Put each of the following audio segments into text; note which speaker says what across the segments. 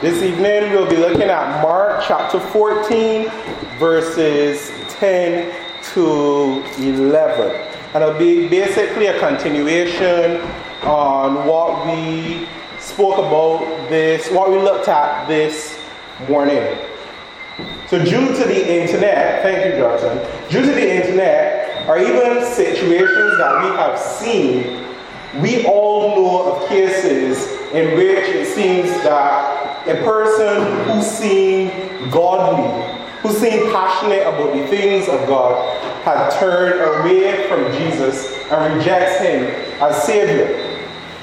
Speaker 1: This evening we'll be looking at Mark chapter 14, verses 10 to 11. And it'll be basically a continuation on what we spoke about this, what we looked at this morning. So, due to the internet, thank you, Johnson, due to the internet, or even situations that we have seen, we all know of cases in which it seems that a person who seemed godly, who seemed passionate about the things of God, had turned away from Jesus and rejects him as Savior.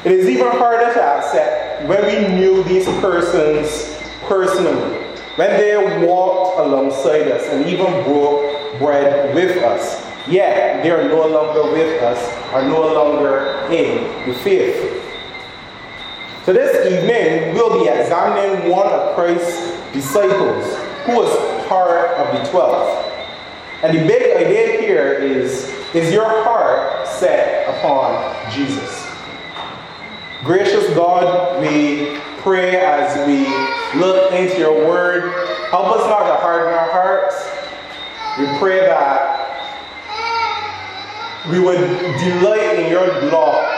Speaker 1: It is even harder to accept when we knew these persons personally, when they walked alongside us and even broke bread with us. Yet they are no longer with us, are no longer in the faith. So this evening, we'll be examining one of Christ's disciples who was part of the twelve. And the big idea here is is your heart set upon Jesus? Gracious God, we pray as we look into your word. Help us not to harden our hearts. We pray that we would delight in your law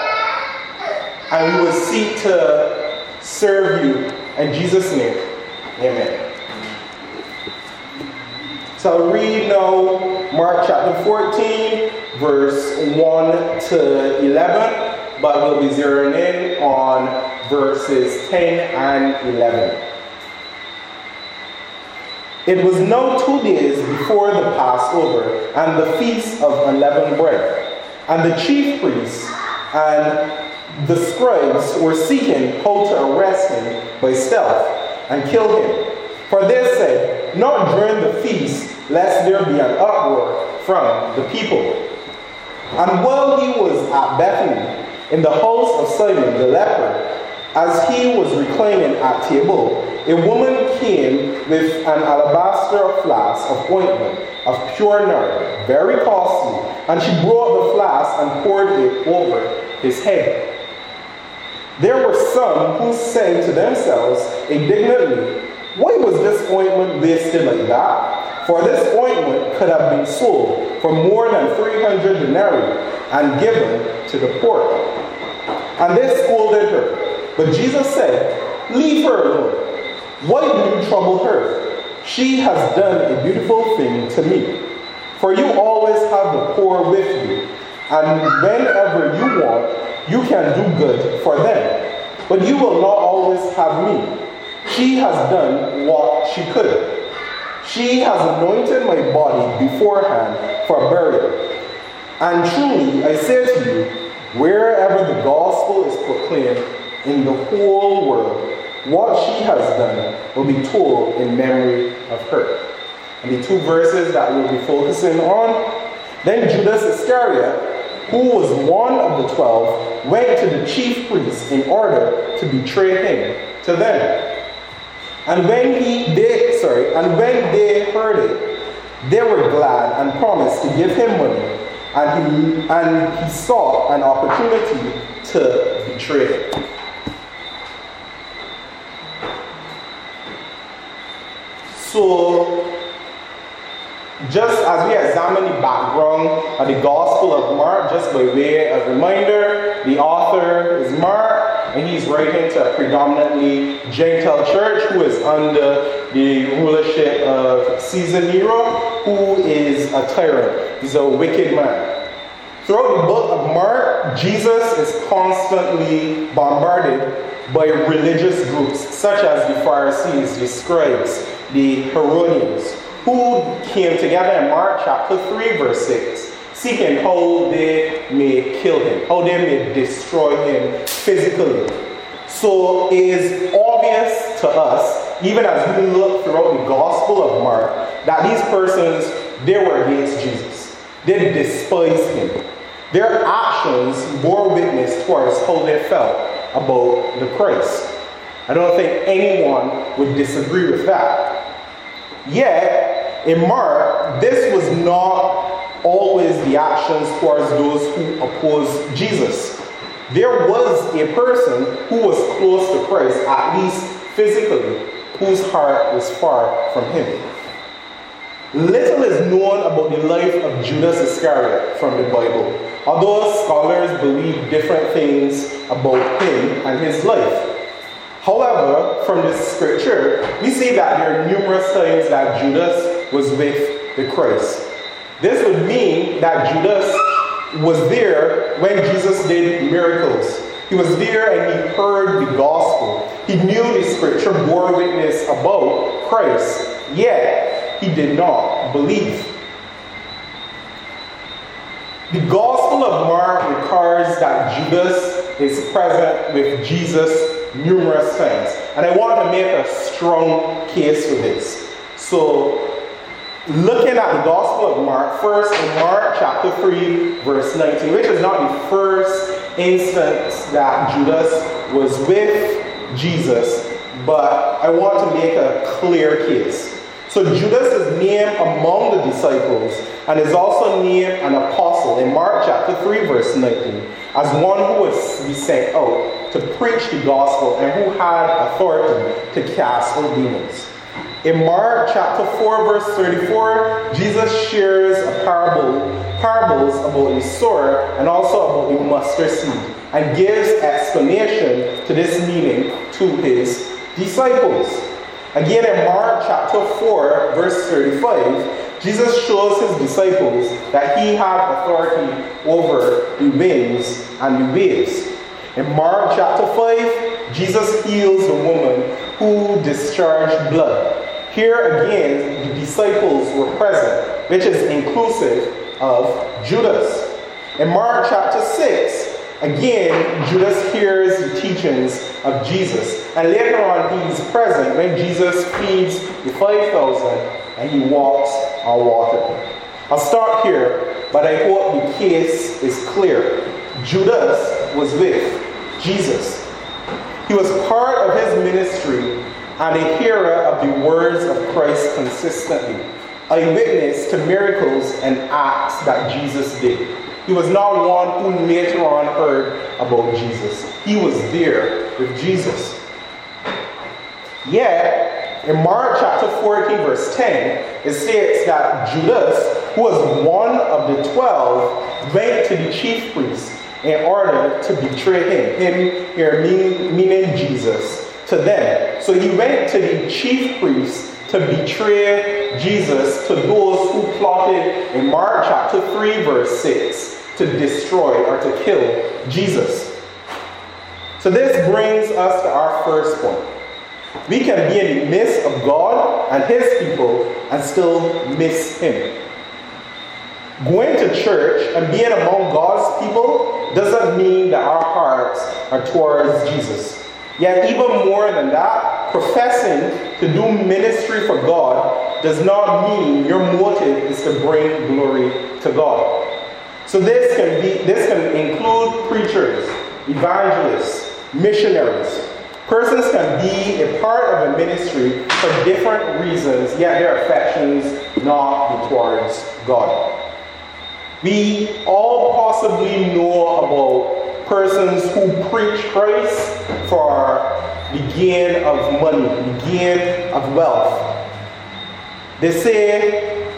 Speaker 1: and we will seek to serve you. In Jesus' name, amen. So read now Mark chapter 14, verse 1 to 11, but we'll be zeroing in on verses 10 and 11. It was now two days before the Passover and the feast of unleavened bread, and the chief priests and the scribes were seeking how to arrest him by stealth and kill him. For they said, Not during the feast, lest there be an uproar from the people. And while he was at Bethany, in the house of Simon the leper, as he was reclining at table, a woman came with an alabaster flask of ointment of pure nard, very costly, and she brought the flask and poured it over his head. There were some who said to themselves indignantly, Why was this ointment wasted like that? For this ointment could have been sold for more than 300 denarii and given to the poor. And they scolded her. But Jesus said, Leave her alone. Why do you trouble her? She has done a beautiful thing to me. For you always have the poor with you, and whenever you you can do good for them. But you will not always have me. She has done what she could. She has anointed my body beforehand for burial. And truly, I say to you, wherever the gospel is proclaimed in the whole world, what she has done will be told in memory of her. And the two verses that we'll be focusing on then Judas Iscariot, who was one of the twelve, went to the chief priests in order to betray him to them. And when he they sorry, and when they heard it, they were glad and promised to give him money. And he and he sought an opportunity to betray him. So just as we examine the background of the Gospel of Mark, just by way of reminder, the author is Mark, and he's writing to a predominantly Gentile church who is under the rulership of Caesar Nero, who is a tyrant. He's a wicked man. Throughout the book of Mark, Jesus is constantly bombarded by religious groups such as the Pharisees, the scribes, the Herodians, who came together in Mark chapter 3, verse 6, seeking how they may kill him, how they may destroy him physically. So it is obvious to us, even as we look throughout the Gospel of Mark, that these persons, they were against Jesus. They despised him. Their actions bore witness towards how they felt about the Christ. I don't think anyone would disagree with that. Yet, in Mark, this was not always the actions towards those who opposed Jesus. there was a person who was close to Christ, at least physically, whose heart was far from him. Little is known about the life of Judas Iscariot from the Bible, although scholars believe different things about him and his life. However, from this scripture, we see that there are numerous times that Judas was with the Christ. This would mean that Judas was there when Jesus did miracles. He was there and he heard the gospel. He knew the scripture bore witness about Christ, yet he did not believe. The Gospel of Mark records that Judas is present with Jesus numerous times. And I want to make a strong case for this. So, looking at the Gospel of Mark, first in Mark chapter 3, verse 19, which is not the first instance that Judas was with Jesus, but I want to make a clear case. So Judas is named among the disciples and is also named an apostle in Mark chapter 3, verse 19, as one who was be sent out to preach the gospel and who had authority to cast out demons. In Mark chapter 4, verse 34, Jesus shares a parable, parables about the sower and also about the mustard seed, and gives explanation to this meaning to his disciples. Again, in Mark chapter 4, verse 35, Jesus shows his disciples that he had authority over the winds and the waves. In Mark chapter 5, Jesus heals a woman who discharged blood. Here again, the disciples were present, which is inclusive of Judas. In Mark chapter 6, again, Judas hears the teachings of Jesus. And later on, he's present when Jesus feeds the 5,000 and he walks on water. I'll start here, but I hope the case is clear. Judas was with Jesus. He was part of his ministry and a hearer of the words of Christ consistently, a witness to miracles and acts that Jesus did. He was not one who later on heard about Jesus. He was there with Jesus. Yet, in Mark chapter 14, verse 10, it states that Judas, who was one of the twelve, went to the chief priests in order to betray him. Him here meaning, meaning Jesus to them. So he went to the chief priests to betray Jesus to those who plotted in Mark chapter 3, verse 6, to destroy or to kill Jesus. So this brings us to our first point. We can be in the midst of God and His people and still miss Him. Going to church and being among God's people doesn't mean that our hearts are towards Jesus. Yet, even more than that, professing to do ministry for God does not mean your motive is to bring glory to God. So this can be this can include preachers, evangelists, missionaries. Persons can be a part of a ministry for different reasons, yet their affections not be towards God. We all possibly know about persons who preach Christ for the gain of money, the gain of wealth. They say,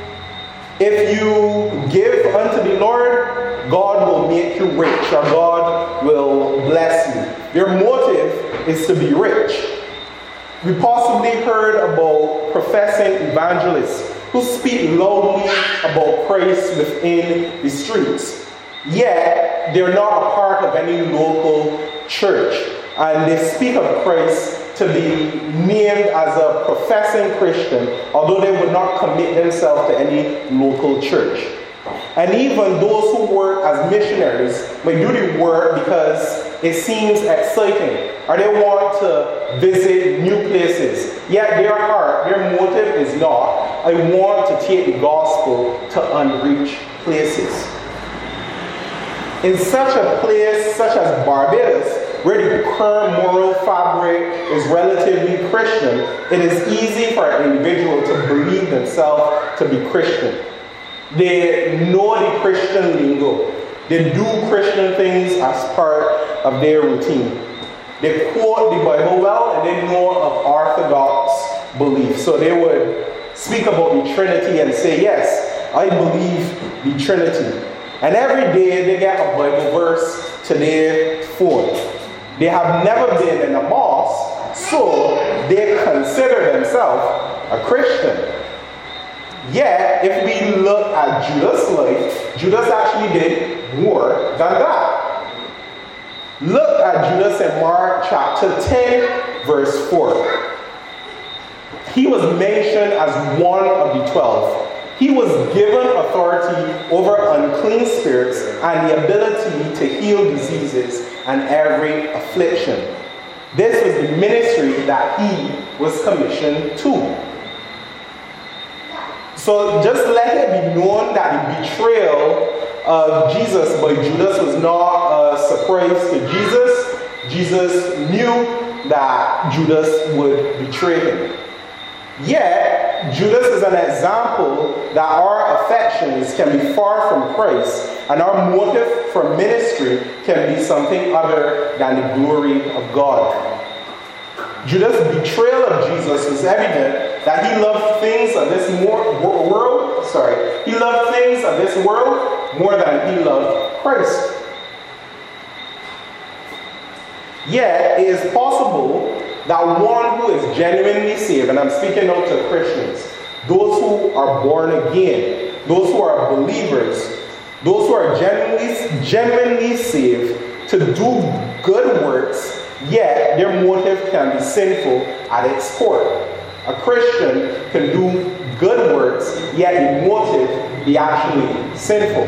Speaker 1: if you give unto the Lord, God will make you rich, or God will bless you. Their motive is to be rich. We possibly heard about professing evangelists who speak loudly about Christ within the streets. Yet, they're not a part of any local church. And they speak of Christ to be named as a professing Christian, although they would not commit themselves to any local church. And even those who work as missionaries may do the work because it seems exciting, or they want to visit new places. Yet their heart, their motive is not, I want to take the gospel to unreached places. In such a place such as Barbados, where the current moral fabric is relatively Christian, it is easy for an individual to believe themselves to be Christian. They know the Christian lingo. They do Christian things as part of their routine. They quote the Bible well and they know of Orthodox beliefs. So they would speak about the Trinity and say, Yes, I believe the Trinity. And every day they get a Bible verse to their phone. They have never been in a mosque, so they consider themselves a Christian. Yet, if we look at Judas' life, Judas actually did more than that. Look at Judas in Mark chapter 10, verse 4. He was mentioned as one of the twelve. He was given authority over unclean spirits and the ability to heal diseases and every affliction. This was the ministry that he was commissioned to. So just let it be known that the betrayal of Jesus by Judas was not a surprise to Jesus. Jesus knew that Judas would betray him. Yet, Judas is an example that our affections can be far from Christ, and our motive for ministry can be something other than the glory of God. Judas' betrayal of Jesus was evident that he loved things of this world, sorry, he loved things of this world more than he loved Christ. Yet, it is possible that one who is genuinely saved, and I'm speaking out to Christians, those who are born again, those who are believers, those who are genuinely, genuinely saved, to do good works, yet their motive can be sinful at its core. A Christian can do good works, yet the motive be actually sinful.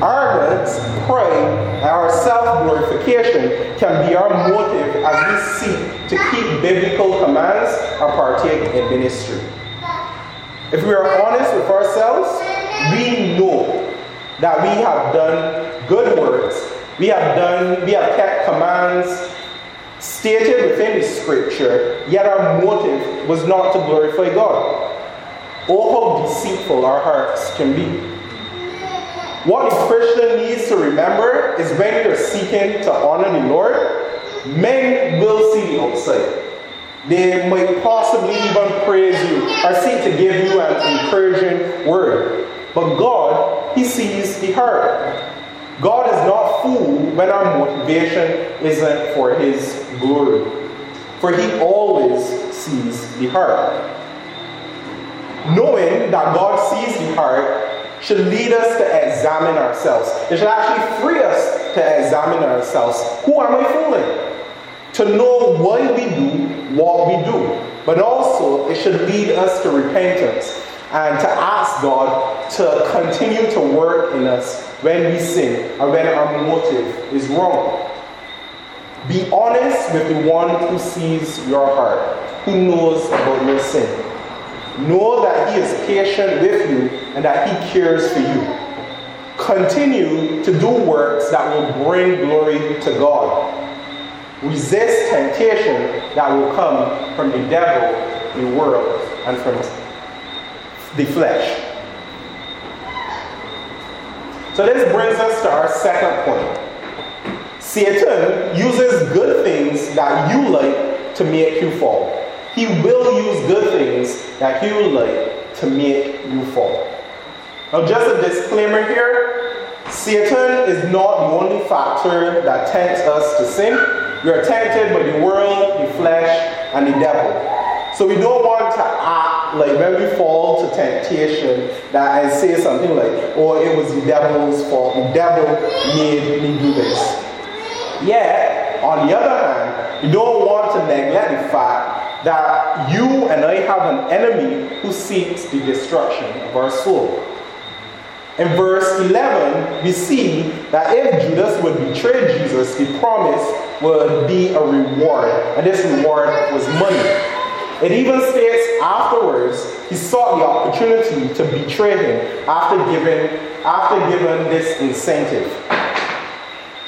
Speaker 1: Arrogance, pride, and our self glorification can be our motive as we seek to keep biblical commands or partake in ministry. If we are honest with ourselves, we know that we have done good works. We have done, we have kept commands stated within the scripture, yet our motive was not to glorify God. Oh, how deceitful our hearts can be. What the Christian needs to remember is when you're seeking to honor the Lord, men will see the outside. They might possibly even praise you or seek to give you an encouraging word. But God, He sees the heart. God is not fooled when our motivation isn't for His glory. For He always sees the heart. Knowing that God sees the heart should lead us to examine ourselves. It should actually free us to examine ourselves. Who am I fooling? To know why we do what we do. But also, it should lead us to repentance and to ask God to continue to work in us when we sin or when our motive is wrong. Be honest with the one who sees your heart, who knows about your sin. Know that He is patient with you and that He cares for you. Continue to do works that will bring glory to God. Resist temptation that will come from the devil, the world, and from the flesh. So this brings us to our second point. Satan uses good things that you like to make you fall. He will use good things that you like to make you fall. Now, just a disclaimer here Satan is not the only factor that tempts us to sin. We are tempted by the world, the flesh, and the devil. So we don't want to act like when we fall to temptation that I say something like, oh, it was the devil's fault. The devil made me do this. Yet, on the other hand, we don't want to neglect the fact that you and I have an enemy who seeks the destruction of our soul. In verse 11, we see that if Judas would betray Jesus, the promise would be a reward, and this reward was money. It even states afterwards he sought the opportunity to betray him after giving, after given this incentive.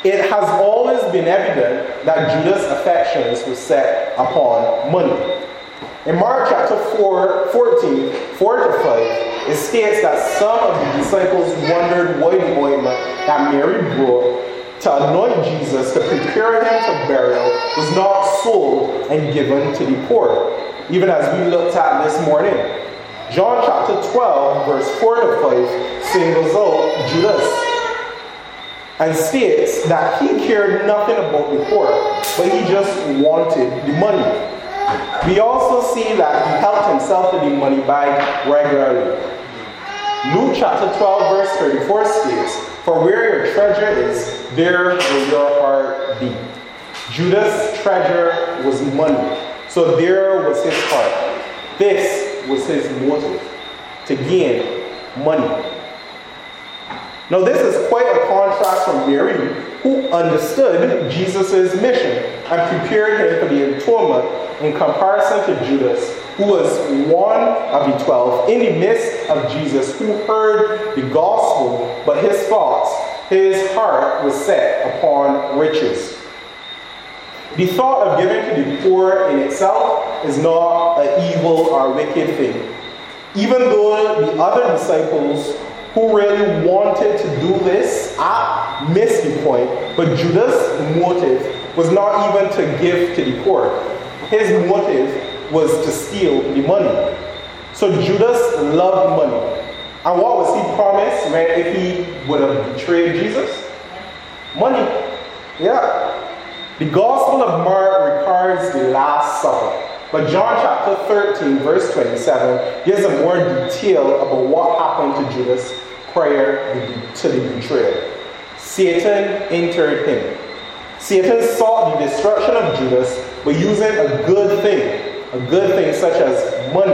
Speaker 1: It has always been evident that Judas' affections were set upon money. In Mark chapter 4, 14, 4 to 5, it states that some of the disciples wondered why the ointment that Mary brought to anoint Jesus to prepare him for burial was not sold and given to the poor, even as we looked at this morning. John chapter 12, verse 4 to 5, singles out Judas and states that he cared nothing about the poor, but he just wanted the money. We also see that he helped himself to the money bag regularly. Luke chapter 12, verse 34 states, For where your treasure is, there will your heart be. Judas' treasure was money, so there was his heart. This was his motive to gain money. Now, this is quite a contrast from Mary, who understood Jesus' mission and prepared him for the atonement in comparison to Judas, who was one of the twelve in the midst of Jesus, who heard the gospel, but his thoughts, his heart was set upon riches. The thought of giving to the poor in itself is not an evil or wicked thing. Even though the other disciples who really wanted to do this ah, I missed the point, but Judas' motive was not even to give to the poor. His motive was to steal the money. So Judas loved money. And what was he promised when if he would have betrayed Jesus? Money. Yeah. The Gospel of Mark records the Last Supper. But John chapter 13, verse 27, gives a more detail about what happened to Judas prior to the betrayal. Satan entered him. Satan sought the destruction of Judas by using a good thing, a good thing such as money,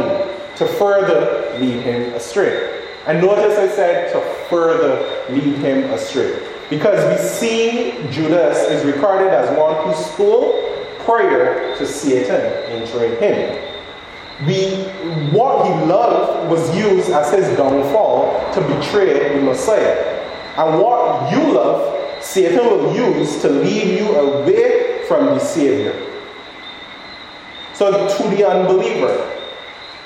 Speaker 1: to further lead him astray. And notice I said to further lead him astray. Because we see Judas is recorded as one who stole prayer to Satan entering him we, what he loved was used as his downfall to betray the Messiah. And what you love, Satan will use to lead you away from the Savior. So, to the unbeliever,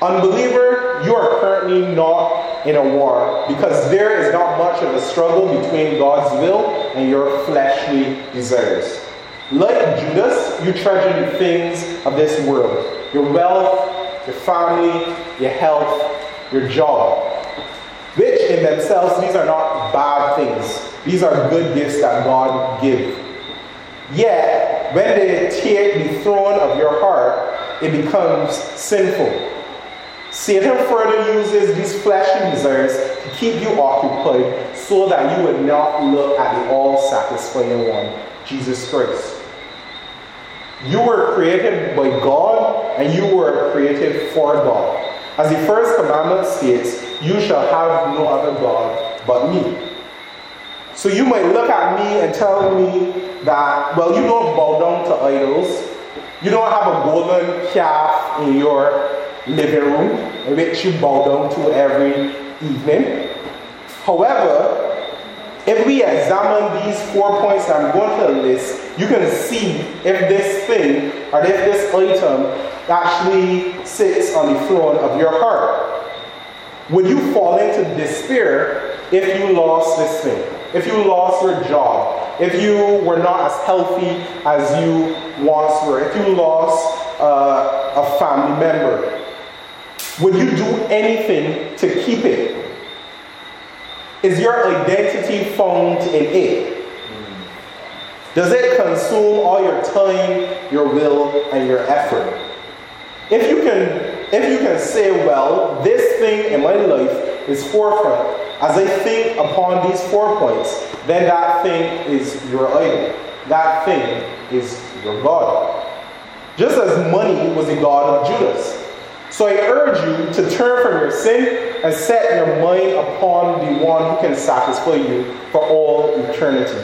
Speaker 1: unbeliever, you are currently not in a war because there is not much of a struggle between God's will and your fleshly desires. Like Judas, you treasure the things of this world your wealth, your family, your health, your job. Which in themselves, these are not bad things. These are good gifts that God gives. Yet, when they take the throne of your heart, it becomes sinful. Satan further uses these fleshly desires to keep you occupied so that you would not look at the all satisfying one, Jesus Christ. You were created by God and you were created for God. As the first commandment states, you shall have no other God but me. So you might look at me and tell me that, well, you don't bow down to idols. You don't have a golden calf in your living room, which you bow down to every evening. However, if we examine these four points I'm going to list, you can see if this thing or if this item actually sits on the throne of your heart. Would you fall into despair if you lost this thing? If you lost your job? If you were not as healthy as you once were? If you lost uh, a family member? Would you do anything to keep it? Is your identity found in it? Does it consume all your time, your will, and your effort? If you can if you can say, well, this thing in my life is forefront, as I think upon these four points, then that thing is your idol. That thing is your God. Just as money was the God of Judas. So I urge you to turn from your sin and set your mind upon the one who can satisfy you for all eternity.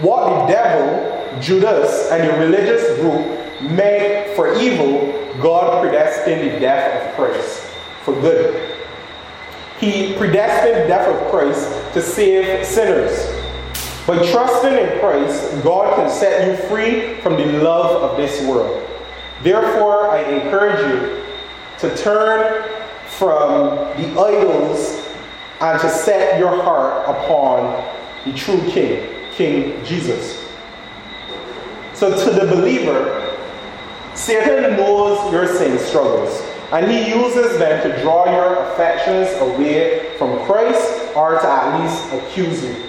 Speaker 1: What the devil, Judas, and the religious group meant for evil, God predestined the death of Christ for good. He predestined the death of Christ to save sinners. By trusting in Christ, God can set you free from the love of this world. Therefore, I encourage you to turn from the idols and to set your heart upon the true King, King Jesus. So, to the believer, Satan knows your sin struggles, and he uses them to draw your affections away from Christ or to at least accuse you.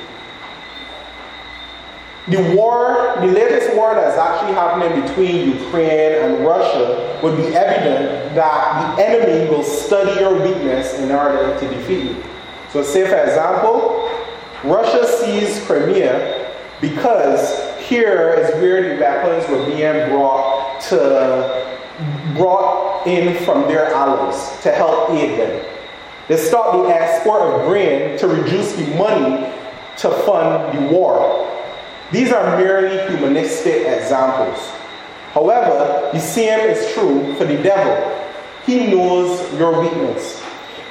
Speaker 1: The war, the latest war that's actually happening between Ukraine and Russia would be evident that the enemy will study your weakness in order to defeat you. So, say for example, Russia seized Crimea because here is where the weapons were being brought to brought in from their allies to help aid them. They stopped the export of grain to reduce the money to fund the war. These are merely humanistic examples. However, the same is true for the devil. He knows your weakness.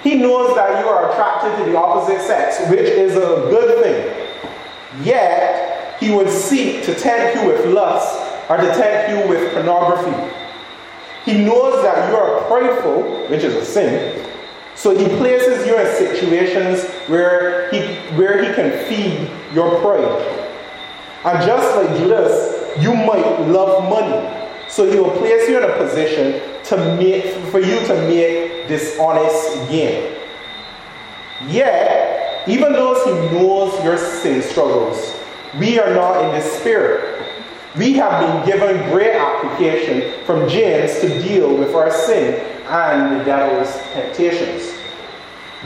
Speaker 1: He knows that you are attracted to the opposite sex, which is a good thing. Yet, he would seek to tempt you with lust or to tempt you with pornography. He knows that you are prideful, which is a sin, so he places you in situations where he, where he can feed your pride. And just like Judas, you might love money. So he will place you in a position to make, for you to make dishonest gain. Yet, even though he knows your sin struggles, we are not in this spirit. We have been given great application from James to deal with our sin and the devil's temptations.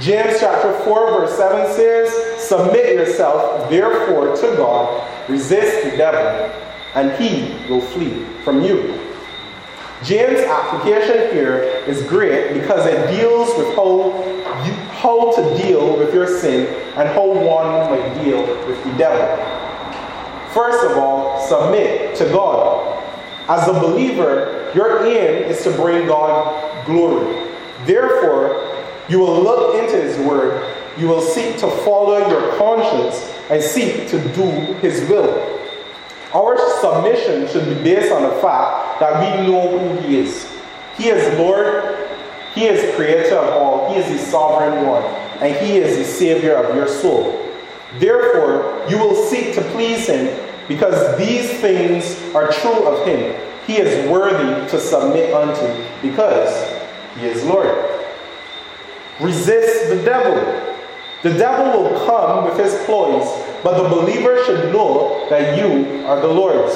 Speaker 1: James chapter 4, verse 7 says, Submit yourself therefore to God Resist the devil, and he will flee from you. James' application here is great because it deals with how, you, how to deal with your sin and how one might deal with the devil. First of all, submit to God. As a believer, your aim is to bring God glory. Therefore, you will look into His Word, you will seek to follow your conscience, and seek to do His will. Our submission should be based on the fact that we know who He is. He is Lord, He is creator of all, He is the sovereign one, and He is the Savior of your soul. Therefore, you will seek to please Him because these things are true of Him. He is worthy to submit unto because He is Lord. Resist the devil the devil will come with his ploys, but the believer should know that you are the Lord's,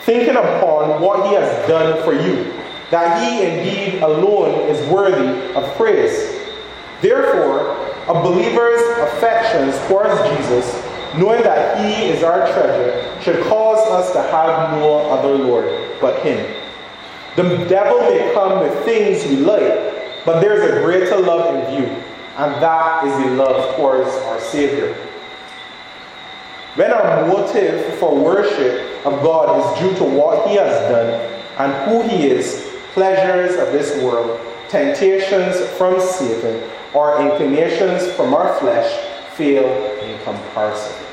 Speaker 1: thinking upon what he has done for you, that he indeed alone is worthy of praise. Therefore, a believer's affections towards Jesus, knowing that he is our treasure, should cause us to have no other Lord but him. The devil may come with things we like, but there's a greater love in view and that is the love towards our Savior. When our motive for worship of God is due to what He has done and who He is, pleasures of this world, temptations from Satan, or inclinations from our flesh fail in comparison.